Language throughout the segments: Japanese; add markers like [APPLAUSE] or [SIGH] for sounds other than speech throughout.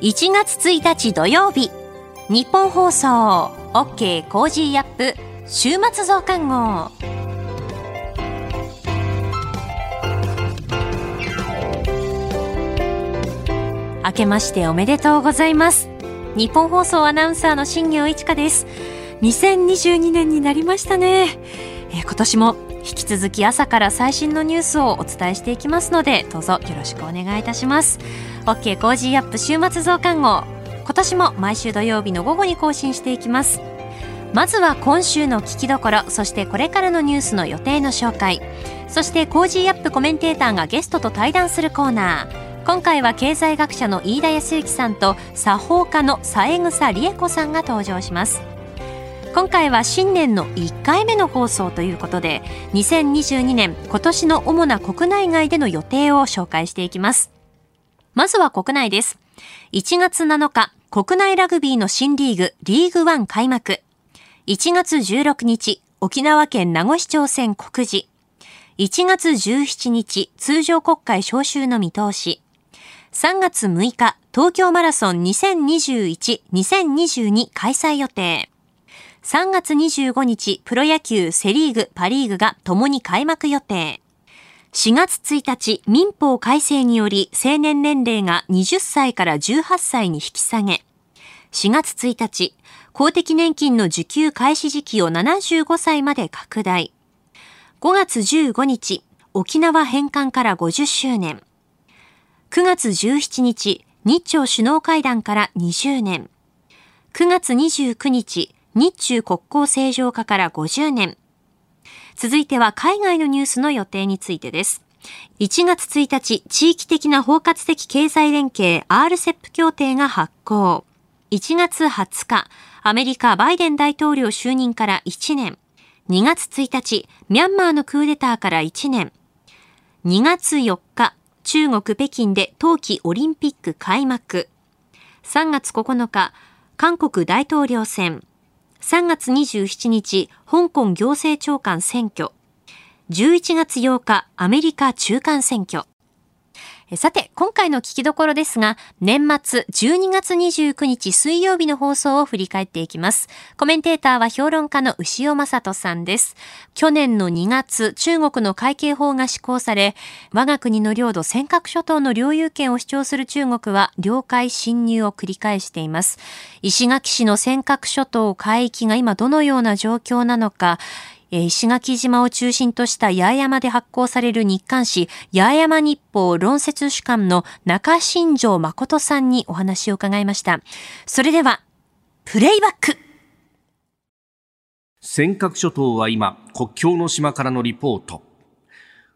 1月1日土曜日。ニッポン放送。OK Cozy up。週末増刊号。明けましておめでとうございます。ニッポン放送アナウンサーの新行市佳です。2022年になりましたね、えー、今年も引き続き朝から最新のニュースをお伝えしていきますのでどうぞよろしくお願いいたします。OK コージーアップ週末増刊号。今年も毎週土曜日の午後に更新していきます。まずは今週の聞きどころそしてこれからのニュースの予定の紹介。そして Cozy up コメンテーターがゲストと対談するコーナー。今回は経済学者の飯田泰之さんと作法家の三枝理枝子さんが登場します。今回は新年の1回目の放送ということで2022年今年の主な国内外での予定を紹介していきます。まずは国内です。1月7日国内ラグビーの新リーグリーグワン開幕。1月16日沖縄県名護市長選告示。1月17日通常国会召集の見通し。3月6日東京マラソン2021-2022開催予定。3月25日、プロ野球セリーグ、パリーグが共に開幕予定。4月1日、民法改正により成年年齢が20歳から18歳に引き下げ。4月1日、公的年金の受給開始時期を75歳まで拡大。5月15日、沖縄返還から50周年。9月17日、日朝首脳会談から20年。9月29日、日中国交正常化から50年。続いては海外のニュースの予定についてです。1月1日、地域的な包括的経済連携 RCEP 協定が発行。1月20日、アメリカバイデン大統領就任から1年。2月1日、ミャンマーのクーデターから1年。2月4日、中国北京で冬季オリンピック開幕。3月9日、韓国大統領選。3月27日、香港行政長官選挙。11月8日、アメリカ中間選挙。さて、今回の聞きどころですが、年末12月29日水曜日の放送を振り返っていきます。コメンテーターは評論家の牛尾正人さんです。去年の2月、中国の会計法が施行され、我が国の領土尖閣諸島の領有権を主張する中国は領海侵入を繰り返しています。石垣市の尖閣諸島海域が今どのような状況なのか、石垣島を中心とした八重山で発行される日刊誌、八重山日報論説主幹の中新城誠さんにお話を伺いました。それでは、プレイバック尖閣諸島は今、国境の島からのリポート。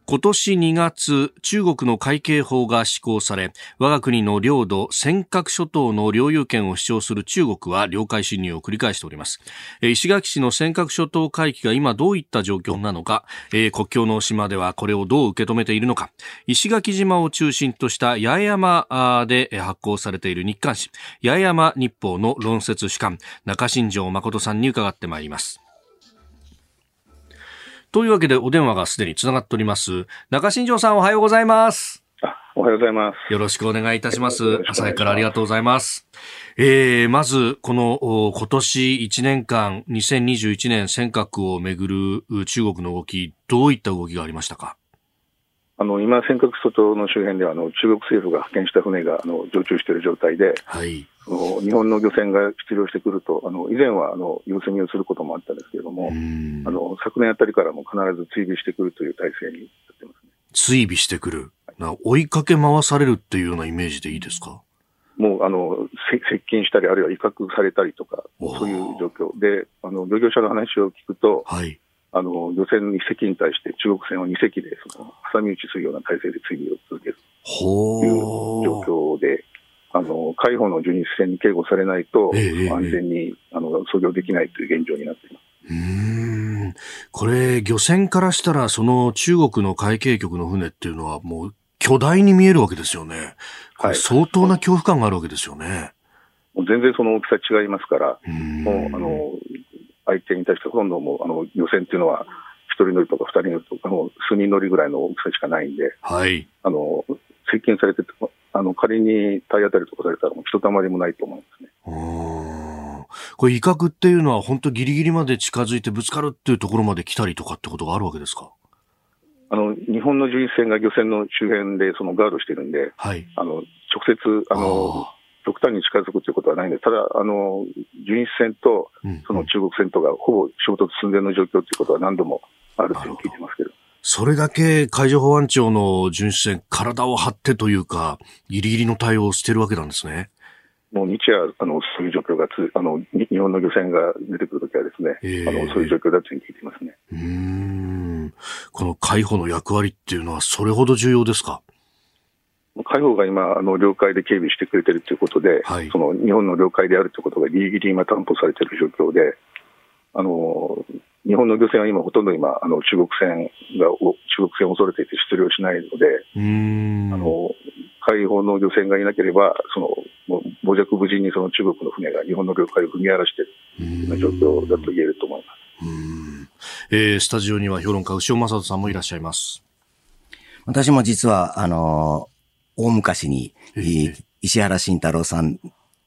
今年2月、中国の海警法が施行され、我が国の領土、尖閣諸島の領有権を主張する中国は領海侵入を繰り返しております。石垣市の尖閣諸島海域が今どういった状況なのか、国境の島ではこれをどう受け止めているのか、石垣島を中心とした八重山で発行されている日刊誌、八重山日報の論説主幹、中新城誠さんに伺ってまいります。というわけでお電話がすでにつながっております。中新庄さんおはようございます。おはようございます。よろしくお願いいたします。朝早からありがとうございます。えー、まず、この、今年1年間、2021年尖閣をめぐる中国の動き、どういった動きがありましたか？あの今、尖閣諸島の周辺ではあの中国政府が派遣した船があの常駐している状態で、はい、日本の漁船が出漁してくると、あの以前はあの様子見をすることもあったんですけれども、あの昨年あたりからも必ず追尾してくるという体制になってますね。追尾してくる、な追いかけ回されるっていうようなイメージでいいですか？もうあの接近したり、あるいは威嚇されたりとか、そういう状況。で、あの漁業者の話を聞くと、はい、あの漁船2隻に対して中国船を2隻でその挟み撃ちするような体制で追尾を続けるという状況で、あの、海保の巡日船に警護されないと、え安全に、あの、操業できないという現状になっています。うんこれ、漁船からしたら、その中国の海警局の船っていうのは、もう巨大に見えるわけですよね。これ相当な恐怖感があるわけですよね。もう全然その大きさ違いますから、もう、あの、相手に対してほとんどもう、あの、漁船っていうのは、一人乗りとか二人乗りとか、もう数人乗りぐらいの大きさしかないんで、はい。あの、接近されてあの仮に体当たりとかされたら、ひとたまりもないと思うんですね。これ、威嚇っていうのは、本当、ぎりぎりまで近づいてぶつかるっていうところまで来たりとかってことがあるわけですか？あの日本の巡視船が漁船の周辺でそのガードしてるんで、はい、あの直接あの極端に近づくということはないんで、ただ、あの巡視船とその中国船とがほぼ衝突寸前の状況ということは何度もあるという聞いてますけど。それだけ海上保安庁の巡視船、体を張ってというか、ぎりぎりの対応をしてるわけなんですね。もう日夜、あのそういう状況がつあの、日本の漁船が出てくるときはですね、えー、あの、そういう状況だというふうに聞いていますね。うんこの海保の役割っていうのは、それほど重要ですか？海保が今、あの領海で警備してくれてるということで、はい、その日本の領海であるということがぎりぎり今、担保されている状況で、あの日本の漁船は今、ほとんど今、あの中国船が中国船を恐れていて出漁しないので、あの海保の漁船がいなければ、その傍若無人にその中国の船が日本の領海を踏み荒らしている状況だと言えると思います。えー、スタジオには評論家、牛尾正人さんもいらっしゃいます。私も実は、あの、大昔に、石原慎太郎さん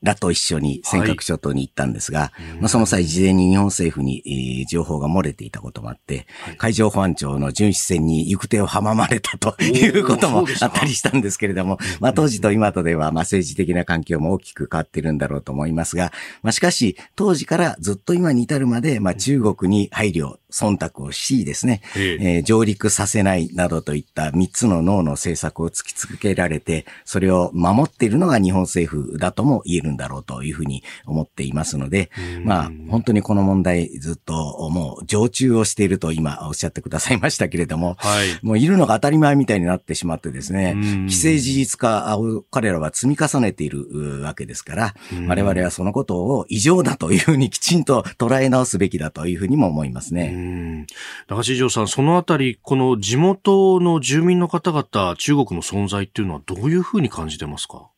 らと一緒に尖閣諸島に行ったんですが、はい、まあ、その際事前に日本政府に、えー、情報が漏れていたこともあって、はい、海上保安庁の巡視船に行く手を阻まれたということもあったりしたんですけれども、まあ当時と今とでは、まあ政治的な環境も大きく変わってるんだろうと思いますが、まあしかし当時からずっと今に至るまで、まあ中国に配慮、忖度をしですね、え。えー、上陸させないなどといった三つの脳の政策を突きつけられて、それを守っているのが日本政府だとも言えるんだろうというふうに思っていますので、まあ本当にこの問題ずっともう常駐をしていると今おっしゃってくださいましたけれども、はい、もういるのが当たり前みたいになってしまってですね、既成事実化を彼らは積み重ねているわけですから、我々はそのことを異常だというふうにきちんと捉え直すべきだというふうにも思いますね。中地城さん、そのあたり、この地元の住民の方々、中国の存在っていうのはどういうふうに感じてますか？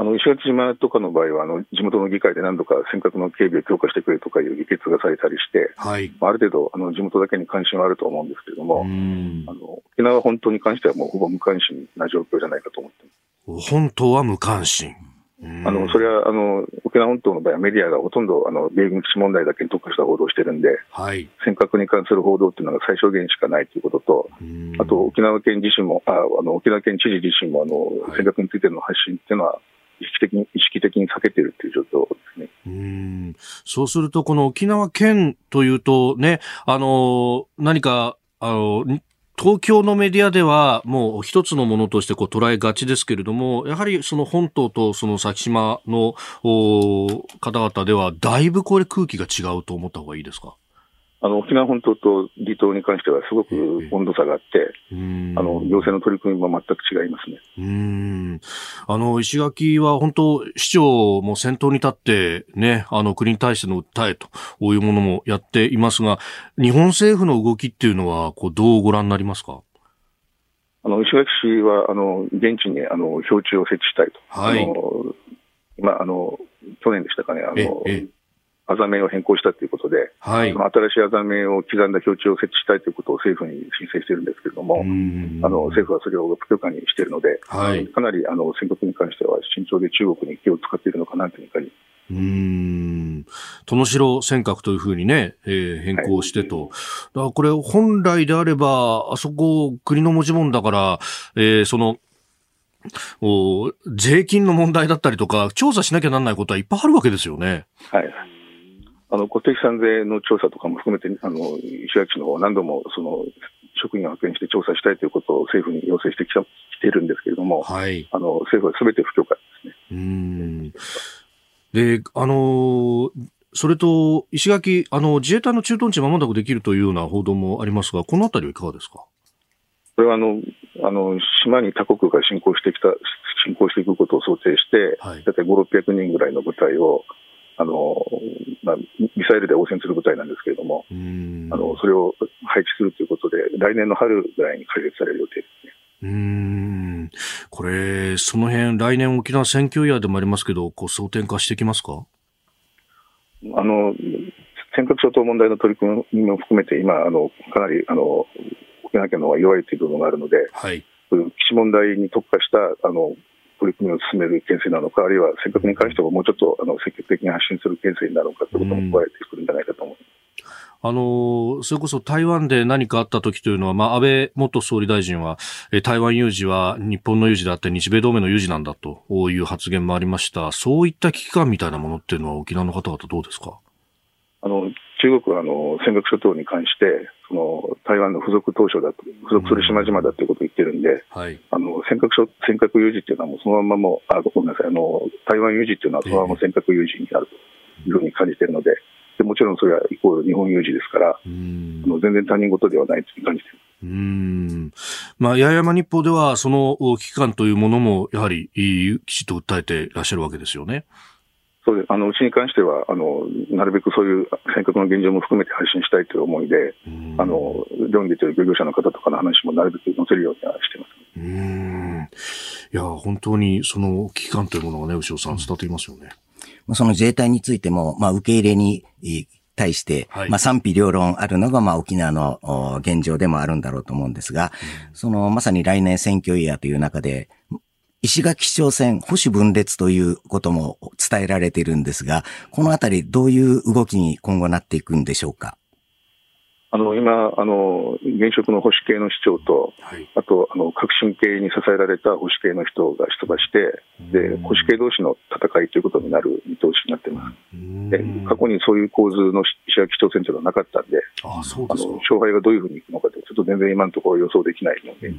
あの石垣島とかの場合はあの、地元の議会で何度か尖閣の警備を強化してくれとかいう議決がされたりして、はい、ある程度あの、地元だけに関心はあると思うんですけれども、あの沖縄本島に関してはもうほぼ無関心な状況じゃないかと思ってます。本島は無関心。あの、それは、あの、沖縄本島の場合はメディアがほとんど、あの、米軍基地問題だけに特化した報道をしてるんで、はい。尖閣に関する報道っていうのが最小限しかないということと、あと、沖縄県自身も、ああの、沖縄県知事自身も、あの、尖閣についての発信っていうのは、意識的に、意識的に避けてるっていう状況ですね。うん。そうすると、この沖縄県というとね、あの、何か、あの、東京のメディアではもう一つのものとしてこう捉えがちですけれども、やはりその本島とその先島の方々では、だいぶこれ空気が違うと思った方がいいですか？あの沖縄本島と離島に関してはすごく温度差があって、えー、あの行政の取り組みも全く違いますね。うん。あの石垣は本当、市長も先頭に立って、ね、あの国に対しての訴えというものもやっていますが、日本政府の動きっていうのはこうどうご覧になりますか？あの石垣市はあの現地にあの標柱を設置したいと、はい、あの今あの、去年でしたかね、あのあざ名を変更したということで、はい、新しいあざ名を刻んだ標柱を設置したいということを政府に申請しているんですけれども、あの政府はそれを不許可にしているので、はい、かなりあの選挙区に関しては慎重で中国に気を使っているのかなというふうにうん。殿城尖閣というふうにね、えー、変更してと。はい、だからこれ本来であれば、あそこ国の持ち物だから、えー、その、お税金の問題だったりとか、調査しなきゃなんないことはいっぱいあるわけですよね。はい。あの固定資産税の調査とかも含めて、あの石垣市の方何度もその職員を派遣して調査したいということを政府に要請してきたきているんですけれども、はい、あの政府はすべて不許可ですね。うんで、あのそれと石垣、あの自衛隊の駐屯地まもなくできるというような報道もありますが、このあたりはいかがですか？これはあのあの島に他国が侵攻してきた侵攻していくことを想定して、はい、大体5、600人ぐらいの部隊をあの、まあ、ミサイルで応戦する部隊なんですけれども、あのそれを配置するということで、来年の春ぐらいに開設される予定ですね。うん。これ、その辺、来年沖縄選挙イヤーでもありますけど、こう争点化してきますか？あの尖閣諸島問題の取り組みも含めて、今、あのかなりあの沖縄県の方が弱いという部分があるので、はい、基地問題に特化したあの取り組みを進める県政なのか、あるいは尖閣に関してももうちょっとあの積極的に発信する県政になるのかということも加えてくるんじゃないかと思います。あの、それこそ台湾で何かあった時というのは、まあ、安倍元総理大臣は、台湾有事は日本の有事であって日米同盟の有事なんだという発言もありました。そういった危機感みたいなものっていうのは沖縄の方々どうですか？あの、中国はあの尖閣諸島に関して、その台湾の付属島嶼だと、付属する島々だということを言ってるんで、はい、あの尖閣諸尖閣有事っていうのはもうそのままもあ、ごめんなさい、あの台湾有事っていうのはそのまま尖閣有事になるというふうに感じているので、でもちろんそれはイコール日本有事ですから、あの全然他人事ではないという感じている。うんまあ、八重山日報では、その危機感というものも、やはり、きちっと訴えていらっしゃるわけですよね。そうです。あの、うちに関しては、あの、なるべくそういう尖閣の現状も含めて配信したいという思いで、あの、漁に出てる漁業者の方とかの話もなるべく載せるようにはしてます。うん。いや、本当にその危機感というものがね、牛尾さん伝わってきますよね。その自衛隊についても、まあ、受け入れに、対して、はい、まあ賛否両論あるのが、まあ沖縄の現状でもあるんだろうと思うんですが、うん、そのまさに来年選挙イヤーという中で、石垣市長選、保守分裂ということも伝えられているんですが、このあたりどういう動きに今後なっていくんでしょうか？あの今あの、現職の保守系の市長と、はい、あとあの革新系に支えられた保守系の人が出馬して、で保守系同士の戦いということになる見通しになってます。で過去にそういう構図の石垣市長選挙がなかったんで、あそうですあの勝敗がどういうふうにいくのかって、ちょっと全然今のところ予想できないので。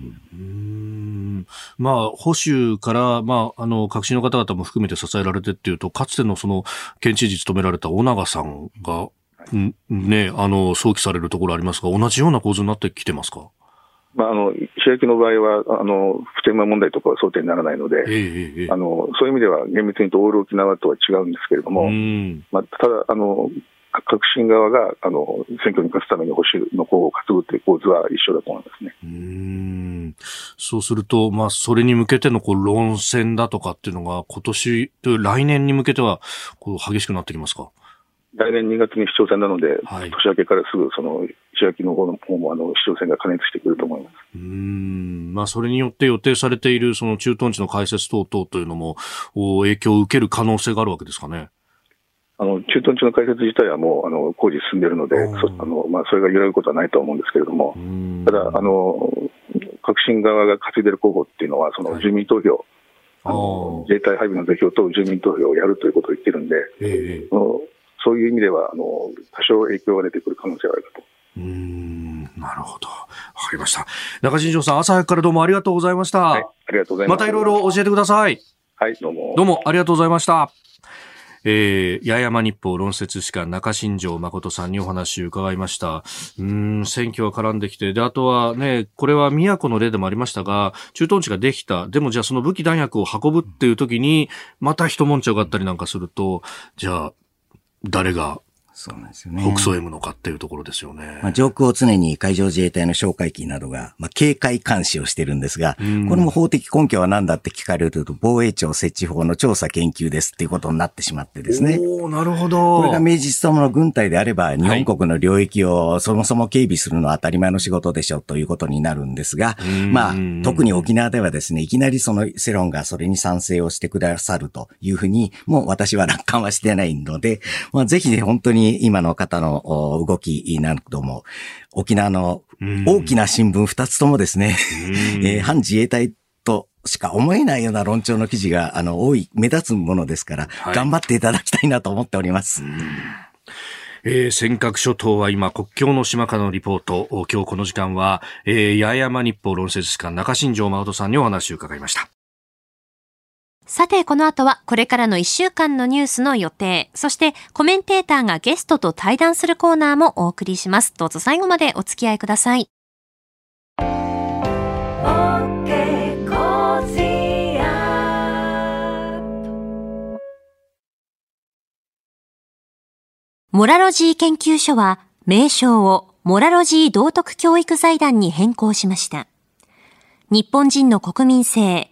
まあ、保守から、まあ、あの、革新の方々も含めて支えられてっていうと、かつてのその、県知事務められた尾長さんが、ね、あの、想起されるところありますが、同じような構図になってきてますか？まあ、あの石焼の場合はあの普天間問題とかは想定にならないので、ええ、あのそういう意味では厳密に言うとオール沖縄とは違うんですけれども、まあ、ただあの、革新側があの選挙に勝つために保守の候補を担ぐという構図は一緒だと思いますね。うん。そうすると、まあ、それに向けてのこう論戦だとかっていうのが、今年、来年に向けてはこう激しくなってきますか？来年2月に市長選なので、はい、年明けからすぐその石垣の方の方もあの市長選が加熱してくると思います。うん。まあ、それによって予定されているその駐屯地の開設等々というのも影響を受ける可能性があるわけですかね。あの駐屯地の開設自体はもうあの工事進んでいるので、そあのまあ、それが揺らぐことはないと思うんですけれども、ただあの、革新側が担いでいる候補っていうのは、その住民投票、はい、あの自衛隊配備の是非と住民投票をやるということを言ってるんで、えー、そういう意味では、あの、多少影響が出てくる可能性はあるかと。うん、なるほど。わかりました。中新庄さん、朝早くからどうもありがとうございました。はい、ありがとうございます。またいろいろ教えてください。はい、どうも。どうもありがとうございました。えー、八重山日報論説士官中新庄誠さんにお話を伺いました。うん、選挙が絡んできて、で、あとはね、これは宮古の例でもありましたが、駐屯地ができた。でもじゃあその武器弾薬を運ぶっていう時に、また一悶着があったりなんかすると、じゃあ、誰がそうなんですよね。北総 M のかっていうところですよね。まあ、上空を常に海上自衛隊の哨戒機などが、まあ、警戒監視をしてるんですが、これも法的根拠は何だって聞かれると、防衛庁設置法の調査研究ですっていうことになってしまってですね。おなるほど。これが明治ともの軍隊であれば、日本国の領域をそもそも警備するのは当たり前の仕事でしょということになるんですが、まあ、特に沖縄ではですね、いきなりその世論がそれに賛成をしてくださるというふうに、もう私は楽観はしてないので、まあ、ぜひね、本当に今の方のの動きなども、沖縄の大きな新聞二つともですね、[LAUGHS] えー、反自衛隊としか思えないような論調の記事が、あの、多い、目立つものですから、はい、頑張っていただきたいなと思っております。えー、尖閣諸島は今国境の島からのリポート。今日この時間は、えー、八重山日報論説士官中新城誠さんにお話を伺いました。さて、この後はこれからの1週間のニュースの予定、そしてコメンテーターがゲストと対談するコーナーもお送りします。どうぞ最後までお付き合いください。モラロジー研究所は名称をモラロジー道徳教育財団に変更しました。日本人の国民性、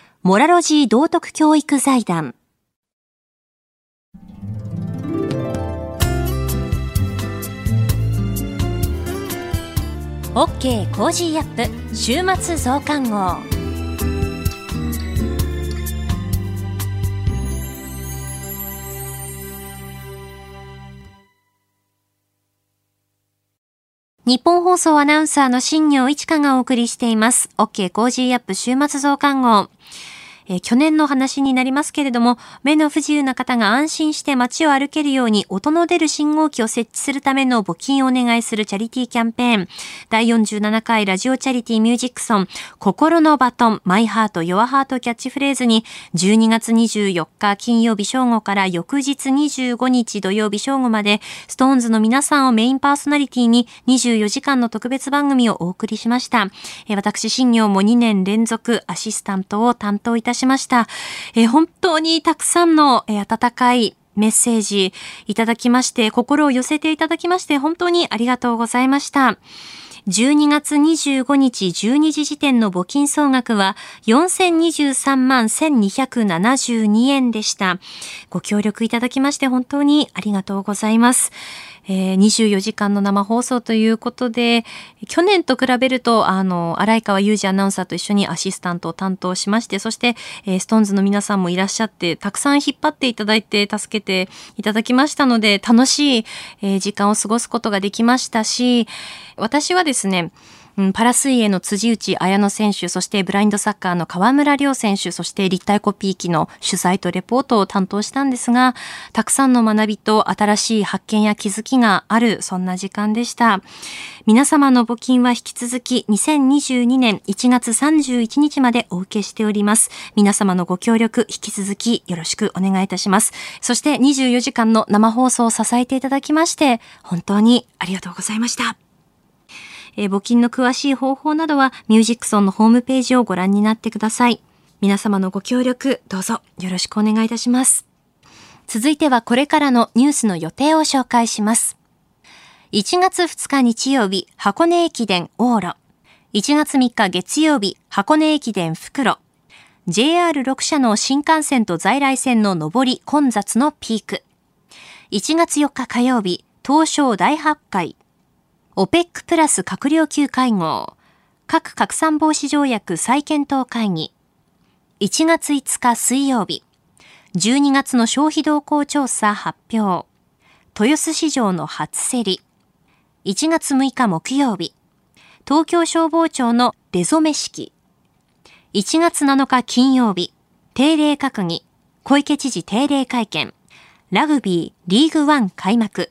モラロジー道徳教育財団。OK コージーアップ週末増刊号。ニッポン放送アナウンサーの新行市佳がお送りしています。OK コージーアップ週末増刊号。えー、去年の話になりますけれども、目の不自由な方が安心して街を歩けるように音の出る信号機を設置するための募金をお願いするチャリティーキャンペーン、第47回ラジオチャリティーミュージックソン、心のバトン、 My Heart, Your Heart キャッチフレーズに、12月24日金曜日正午から翌日25日土曜日正午まで、ストーンズの皆さんをメインパーソナリティに24時間の特別番組をお送りしました。えー、私、新業も2年連続アシスタントを担当いたしますしました。えー、本当にたくさんの、えー、温かいメッセージいただきまして、心を寄せていただきまして、本当にありがとうございました。12月25日12時時点の募金総額は4023万1272円でした。ご協力いただきまして本当にありがとうございます。えー、24時間の生放送ということで、去年と比べると、あの、洗川雄司アナウンサーと一緒にアシスタントを担当しまして、そして、えー、 SixTONES の皆さんもいらっしゃって、たくさん引っ張っていただいて、助けていただきましたので、楽しい、えー、時間を過ごすことができましたし、私はですね、うん、パラ水泳の辻内彩野選手、そしてブラインドサッカーの川村怜選手、そして立体コピー機の取材とレポートを担当したんですが、たくさんの学びと新しい発見や気づきがある、そんな時間でした。皆様の募金は引き続き2022年1月31日までお受けしております。皆様のご協力引き続きよろしくお願いいたします。そして24時間の生放送を支えていただきまして、本当にありがとうございました。えー、募金の詳しい方法などはミュージックソンのホームページをご覧になってください。皆様のご協力、どうぞよろしくお願いいたします。続いてはこれからのニュースの予定を紹介します。1月2日日曜日、箱根駅伝往路。1月3日月曜日、箱根駅伝袋。JR6 社の新幹線と在来線の上り混雑のピーク。1月4日火曜日、東証大発会。OPEC プラス閣僚級会合、核拡散防止条約再検討会議、1月5日水曜日、12月の消費動向調査発表、豊洲市場の初競り、1月6日木曜日、東京消防庁の出初め式、1月7日金曜日、定例閣議、小池知事定例会見、ラグビーリーグワン開幕、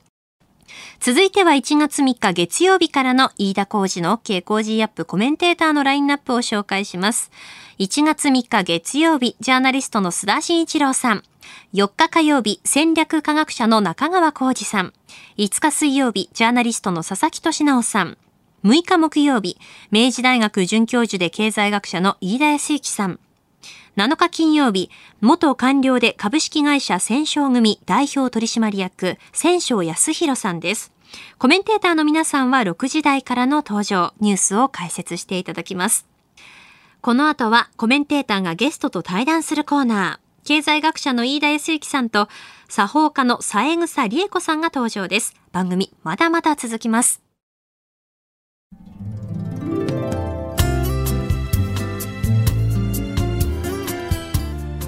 続いては1月3日月曜日からの飯田浩二の OK 工事アップコメンテーターのラインナップを紹介します。1月3日月曜日、ジャーナリストの須田慎一郎さん。4日火曜日、戦略科学者の中川浩二さん。5日水曜日、ジャーナリストの佐々木俊直さん。6日木曜日、明治大学准教授で経済学者の飯田康之さん。7日金曜日、元官僚で株式会社戦勝組代表取締役、戦勝康弘さんです。コメンテーターの皆さんは6時台からの登場、ニュースを解説していただきます。この後はコメンテーターがゲストと対談するコーナー。経済学者の飯田康之さんと作法家の三枝理恵子さんが登場です。番組まだまだ続きます。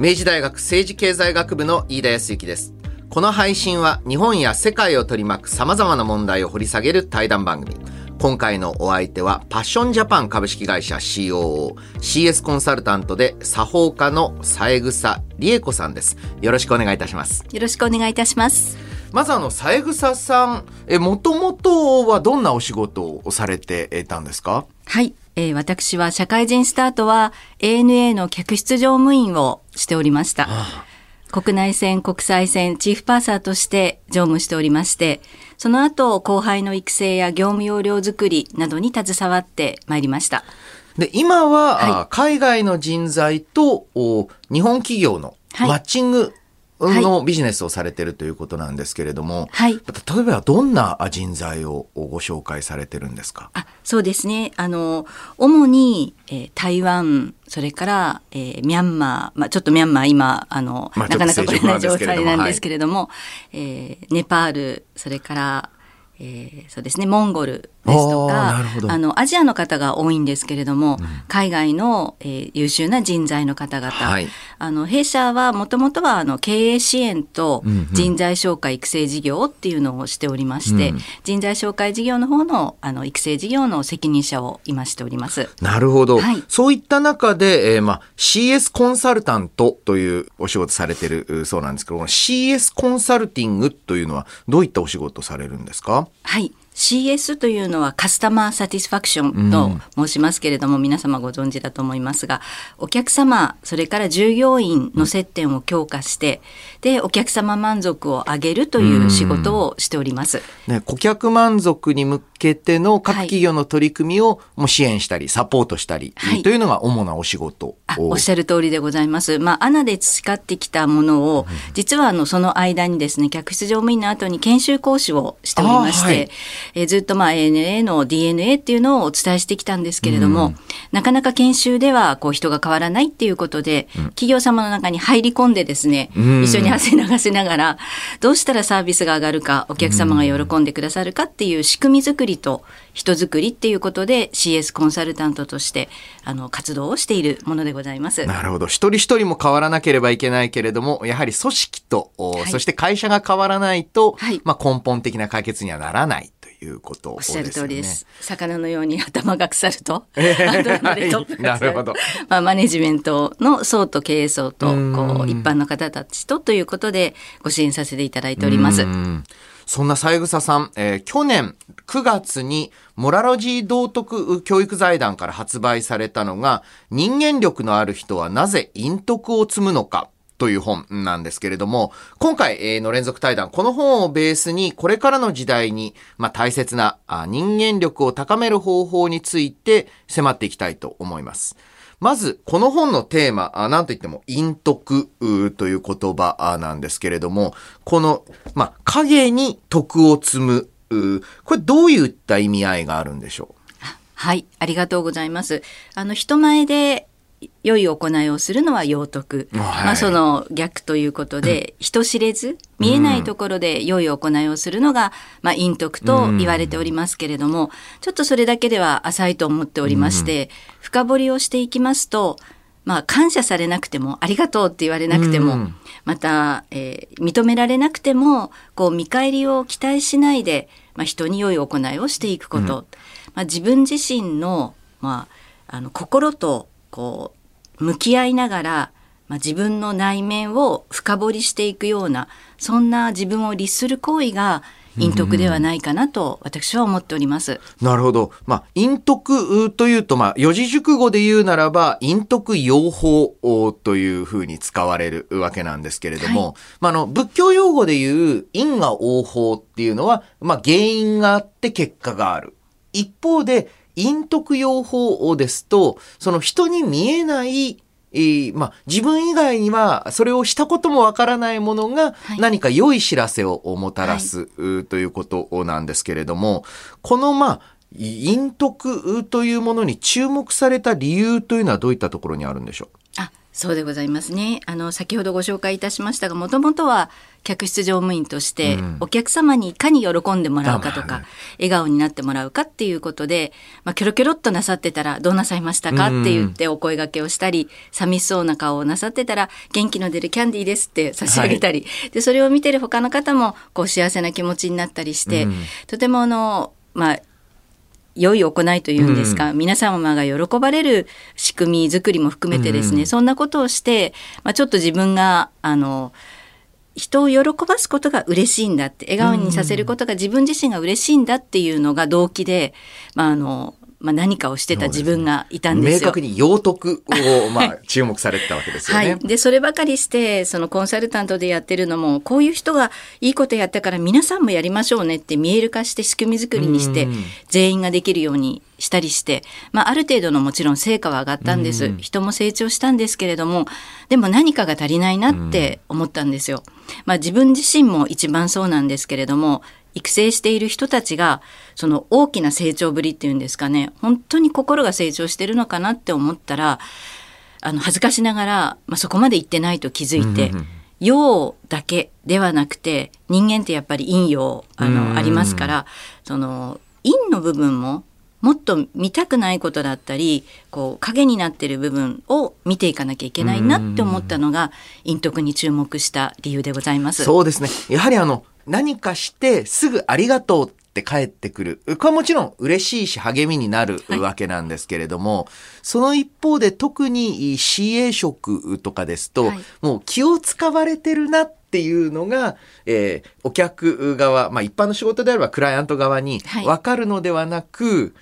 明治大学政治経済学部の飯田康之です。この配信は日本や世界を取り巻く様々な問題を掘り下げる対談番組。今回のお相手はパッションジャパン株式会社 COO、CS コンサルタントで作法家の三枝理恵子さんです。よろしくお願いいたします。よろしくお願いいたします。まずあの、三枝さん、え、もともとはどんなお仕事をされてたんですか？はい。えー、私は社会人スタートは ANA の客室乗務員をしておりました。国内線、国際線、チーフパーサーとして乗務しておりまして、その後、後輩の育成や業務要領づくりなどに携わってまいりました。で、今は、はい、海外の人材と日本企業のマッチングのビジネスをされてるということなんですけれども、はい、例えばどんな人材をご紹介されてるんですか？あそうですね。あの、主に、えー、台湾、それから、えー、ミャンマー、まあ、ちょっとミャンマー今、あの、まあ、なかなか取れない状態なんですけれども、はい、えー、ネパール、それから、えー、そうですね、モンゴルですとか、あの、アジアの方が多いんですけれども、うん、海外の、えー、優秀な人材の方々、はい、あの、弊社はもともとは、あの、経営支援と人材紹介育成事業っていうのをしておりまして、うん、人材紹介事業の方の、あの、育成事業の責任者を今しております。なるほど。はい、そういった中で、えー、まあ、CS コンサルタントというお仕事されてるそうなんですけど、CS コンサルティングというのはどういったお仕事されるんですか？はい。CS というのはカスタマーサティスファクションと申しますけれども、うん、皆様ご存知だと思いますがお客様それから従業員の接点を強化して、でお客様満足を上げるという仕事をしております。ね、顧客満足に向けての各企業の取り組みをも支援したりサポートしたり、というのが主なお仕事。おっしゃる通りでございます。まあ、アナで培ってきたものを、実はあのその間にですね客室乗務員の後に研修講師をしておりまして、はい、えー、ずっとまあ ANA の DNA っていうのをお伝えしてきたんですけれども、うん、なかなか研修ではこう人が変わらないっていうことで、うん、企業様の中に入り込んでですね、うん、一緒に汗流せながらどうしたらサービスが上がるかお客様が喜んでくださるかっていう仕組み作りと人づくりっていうことで CS コンサルタントとしてあの活動をしているものでございます。なるほど。一人一人も変わらなければいけないけれども、やはり組織と、はい、そして会社が変わらないと、はい、まあ根本的な解決にはならない。ということ、ね、おっしゃる通りです。魚のように頭が腐ると、えー、なるほど。まあマネジメントの層と経営層とこう一般の方たちとということでご支援させていただいております。そんな三枝さん、えー、去年9月にモラロジー道徳教育財団から発売されたのが、人間力のある人はなぜ陰徳を積むのか。という本なんですけれども、今回の連続対談、この本をベースに、これからの時代に、まあ、大切な人間力を高める方法について迫っていきたいと思います。まず、この本のテーマ、なんといっても、陰徳という言葉なんですけれども、この、まあ、影に徳を積む、これどういった意味合いがあるんでしょう？はい、ありがとうございます。あの、人前で良い行いをするのは養徳、はい、まあ、その逆ということで、人知れず見えないところで良い行いをするのが、まあ、陰徳と言われておりますけれども、ちょっとそれだけでは浅いと思っておりまして、深掘りをしていきますとまあ、感謝されなくてもありがとうって言われなくても、また、えー、認められなくてもこう見返りを期待しないで、まあ、人に良い行いをしていくこと、まあ、自分自身の,、まあ、あの心とこう向き合いながら、まあ、自分の内面を深掘りしていくようなそんな自分を律する行為が陰徳ではないかなと私は思っております。なるほど。まあ、陰徳というと、まあ、四字熟語で言うならば、陰徳養法というふうに使われるわけなんですけれども、はい、まあ、あの、仏教用語で言う因果応報っていうのは、まあ、原因があって結果がある。一方で、陰徳用法ですと、その人に見えないえー、まあ、自分以外にはそれをしたこともわからないものが何か良い知らせをもたらす、はい、ということなんですけれども、このまあ、陰徳というものに注目された理由というのはどういったところにあるんでしょう？あそうでございますね。あの、先ほどご紹介いたしましたが、もともとは客室乗務員として、お客様にいかに喜んでもらうかとか、うん、笑顔になってもらうかっていうことで、まあ、キョロキョロっとなさってたら、どうなさいましたかって言ってお声掛けをしたり、寂しそうな顔をなさってたら、元気の出るキャンディーですって差し上げたり、はい、で、それを見てる他の方も、こう、幸せな気持ちになったりして、うん、とてもあの、まあ、良い行いというんですか、うん、皆様が喜ばれる仕組み作りも含めてですね、うん、そんなことをして、まあ、ちょっと自分があの人を喜ばすことが嬉しいんだって笑顔にさせることが自分自身が嬉しいんだっていうのが動機で、まあ、あのまあ、何かをしてた自分がいたんですよ。明確に養徳を、まあ、注目されてたわけですよね。はい。で、そればかりして、そのコンサルタントでやってるのも、こういう人がいいことやったから皆さんもやりましょうねって見える化して仕組み作りにして、全員ができるようにしたりして、まあ、ある程度のもちろん成果は上がったんです。人も成長したんですけれども、でも何かが足りないなって思ったんですよ。まあ、自分自身も一番そうなんですけれども、育成している人たちがその大きな成長ぶりっていうんですかね本当に心が成長してるのかなって思ったらあの恥ずかしながら、まあ、そこまで言ってないと気づいて。陽だけではなくて人間ってやっぱり陰陽あのありますからその陰の部分ももっと見たくないことだったりこう影になってる部分を見ていかなきゃいけないなって思ったのが陰徳に注目した理由でございます。そうですねやはりあの何かしてすぐありがとうって帰ってくる。これはもちろん嬉しいし励みになるわけなんですけれども、はい、その一方で特に CA 職とかですと、はい、もう気を使われてるなっていうのが、えー、お客側、まあ一般の仕事であればクライアント側に分かるのではなく、はい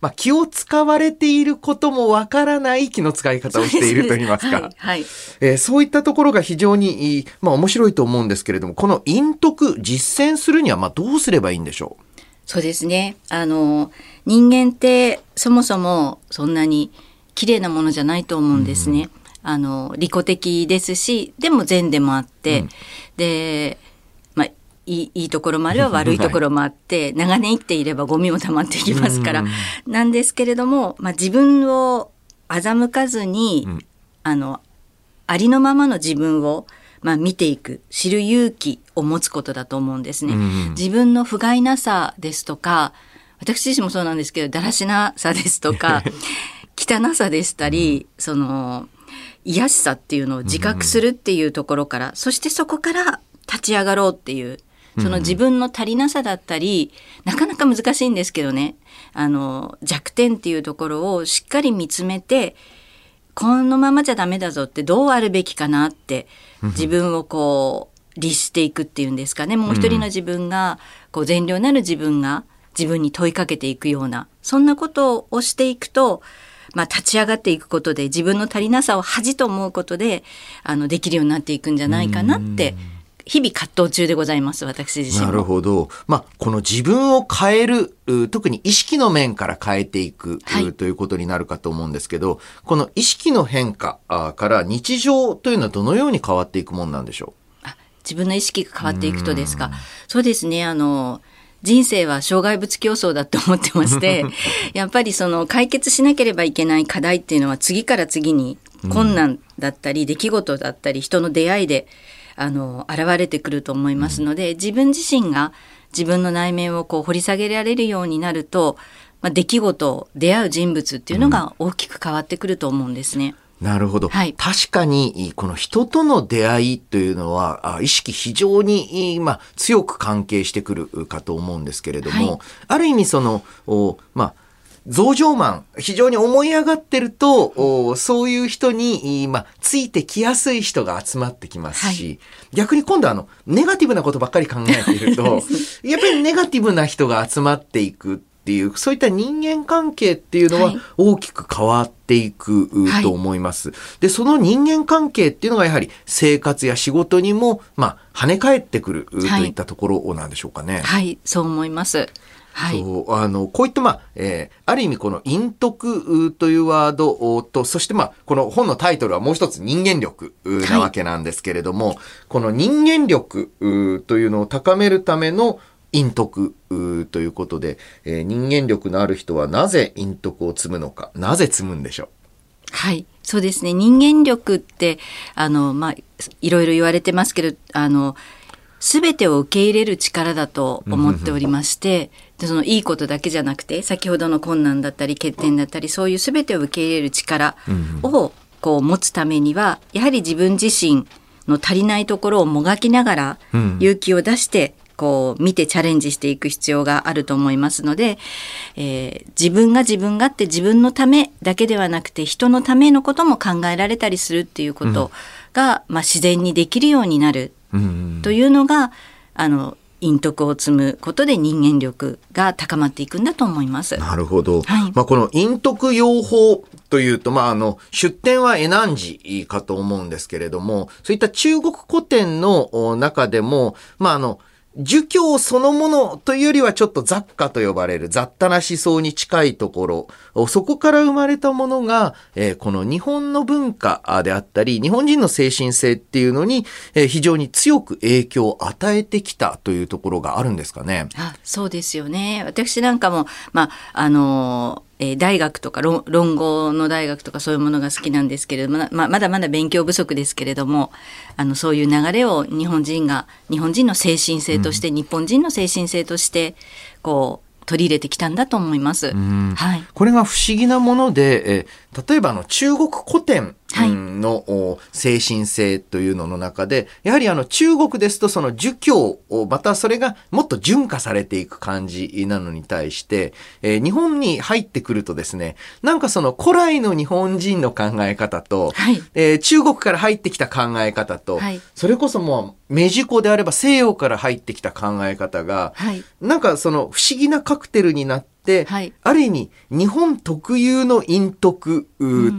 まあ、気を使われていることもわからない気の使い方をしていると言いますか。はい、はい、えー、そういったところが非常に、まあ、面白いと思うんですけれども、この陰徳実践するには、まあ、どうすればいいんでしょう？そうですね。あの、人間ってそもそもそんなに綺麗なものじゃないと思うんですね。うん、あの、利己的ですし、でも善でもあって、うん、で、いいいいところもあれば [LAUGHS] 悪いところもあって、はい、長年生きていればゴミも溜まっていきますから、なんですけれども、まあ、自分を欺かずに、うん、あのありのままの自分を、まあ、見ていく知る勇気を持つことだと思うんですね。自分の不甲斐なさですとか私自身もそうなんですけどだらしなさですとか [LAUGHS] 汚さでしたり、その癒しさっていうのを自覚するっていうところから、そしてそこから立ち上がろうっていうその自分の足りなさだったり、なかなか難しいんですけどね。あの弱点っていうところをしっかり見つめてこのままじゃダメだぞってどうあるべきかなって自分をこう律していくっていうんですかね。もう一人の自分がこう善良なる自分が自分に問いかけていくようなそんなことをしていくとまあ、立ち上がっていくことで自分の足りなさを恥と思うことであのできるようになっていくんじゃないかなって日々葛藤中でございます、私自身なるほど。まあ、この自分を変える、特に意識の面から変えていく、はい、ということになるかと思うんですけど、この意識の変化から日常というのはどのように変わっていくもんなんでしょう？あ自分の意識が変わっていくとですか。そうですね、あの、人生は障害物競争だと思ってまして [LAUGHS] やっぱりその解決しなければいけない課題っていうのは次から次に困難だったり出来事だったり人の出会いであの現れてくると思いますので、自分自身が自分の内面をこう掘り下げられるようになると、まあ、出来事出会う人物っていうのが大きく変わってくると思うんですね。なるほど、はい、確かにこの人との出会いというのは意識非常に、まあ、強く関係してくるかと思うんですけれども、はい、ある意味そのまあ増上マン、非常に思い上がってると、そういう人に、まあ、ついてきやすい人が集まってきますし、はい、逆に今度あの、ネガティブなことばっかり考えていると、[LAUGHS] やっぱりネガティブな人が集まっていくっていう、そういった人間関係っていうのは大きく変わっていくと思います。はい、で、その人間関係っていうのがやはり生活や仕事にも、まあ、跳ね返ってくるといったところなんでしょうかね。はい、はい、そう思います。はい、そうあのこういった、まあえー、ある意味この陰徳というワードとそして、まあ、この本のタイトルはもう一つ人間力なわけなんですけれども、はい、この人間力というのを高めるための陰徳ということで、えー、人間力のある人はなぜ陰徳を積むのかなぜ積むんでしょう？はいそうですね。人間力ってあの、まあ、いろいろ言われてますけどあの全てを受け入れる力だと思っておりまして、でそのいいことだけじゃなくて先ほどの困難だったり欠点だったりそういう全てを受け入れる力をこう持つためにはやはり自分自身の足りないところをもがきながら勇気を出してこう見てチャレンジしていく必要があると思いますので、えー、自分が自分がって自分のためだけではなくて人のためのことも考えられたりするっていうことが、うん、まあ、自然にできるようになるというのが、あの陰徳を積むことで人間力が高まっていくんだと思います。なるほど。はい、まあこの陰徳養法というと、まああの、出典はエナンジかと思うんですけれども、そういった中国古典の中でも、まああの、儒教そのものというよりはちょっと雑貨と呼ばれる雑多な思想に近いところ、そこから生まれたものが、え、この日本の文化であったり、日本人の精神性っていうのに、え、非常に強く影響を与えてきたというところがあるんですかね。あそうですよね。私なんかも、まあ、あのーえー、大学とか論語の大学とかそういうものが好きなんですけれども、ままだまだ勉強不足ですけれどもあのそういう流れを日本人が日本人の精神性として、うん、日本人の精神性としてこう取り入れてきたんだと思います。はい、これが不思議なもので、え例えばあの中国古典の精神性というのの中で、やはりあの中国ですとその儒教を、またそれがもっと純化されていく感じなのに対して、えー、日本に入ってくるとですね、なんかその古来の日本人の考え方と、はい、えー、中国から入ってきた考え方と、はい、それこそもうメジコであれば西洋から入ってきた考え方が、はい、なんかその不思議なカクテルになって、はい、ある意味日本特有の陰徳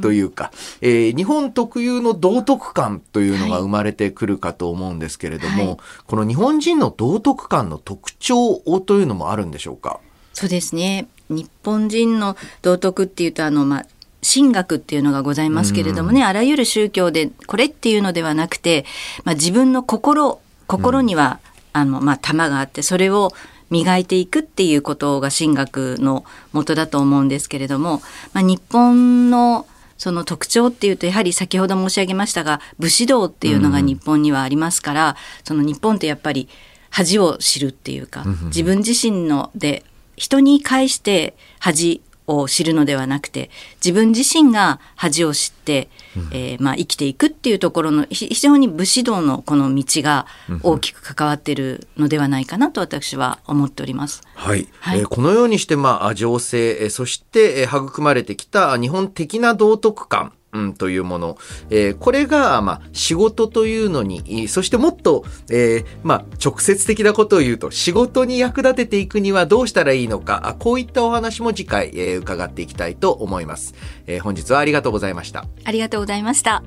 というか、うん、えー、日本特有の道徳感というのが生まれてくるかと思うんですけれども、はい、この日本人の道徳感の特徴というのもあるんでしょうか？そうですね。日本人の道徳っていうとあの、まあ、神学っていうのがございますけれどもね、あらゆる宗教でこれっていうのではなくて、まあ、自分の心心には、うん、あのまあ、玉があってそれを磨いていくっていうことが神学の元だと思うんですけれども、まあ、日本のその特徴っていうとやはり先ほど申し上げましたが武士道っていうのが日本にはありますから、うん、その日本ってやっぱり恥を知るっていうか、自分自身ので人に返して恥を知るのではなくて自分自身が恥を知って、うん、えー、まあ、生きていくっていうところの非常に武士道のこの道が大きく関わっているのではないかなと私は思っております。はい、はい、えー、このようにして、まあ、情勢そして、えー、育まれてきた日本的な道徳観うん、というもの、えー、これが、まあ、仕事というのに、そしてもっと、えー、まあ、直接的なことを言うと、仕事に役立てていくにはどうしたらいいのか、こういったお話も次回、えー、伺っていきたいと思います、えー。本日はありがとうございました。ありがとうございました。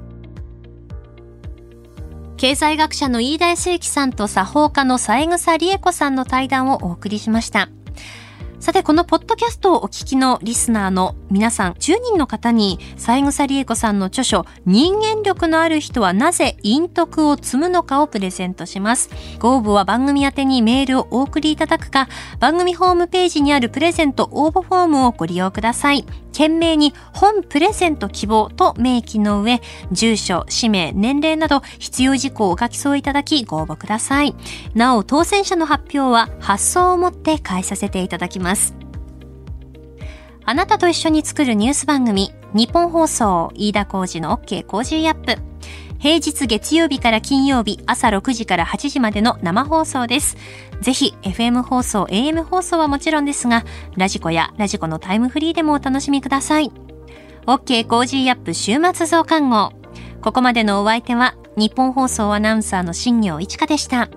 経済学者の飯田康之さんと作法家の三枝理恵子さんの対談をお送りしました。さて、このポッドキャストをお聞きのリスナーの皆さん、10人の方に、三枝理恵子さんの著書、人間力のある人はなぜ陰徳を積むのかをプレゼントします。ご応募は番組宛にメールをお送りいただくか、番組ホームページにあるプレゼント応募フォームをご利用ください。懸命に本プレゼント希望と明記の上、住所、氏名、年齢など必要事項をお書き添えいただきご応募ください。なお、当選者の発表は発送をもって返させていただきます。あなたと一緒に作るニュース番組、日本放送、飯田浩二の OK 工事アップ。平日月曜日から金曜日朝6時から8時までの生放送です。ぜひ FM 放送、AM 放送はもちろんですが、radiko や radiko のタイムフリーでもお楽しみください。OK Cozy up 週末増刊号。ここまでのお相手はニッポン放送アナウンサーの新行市佳でした。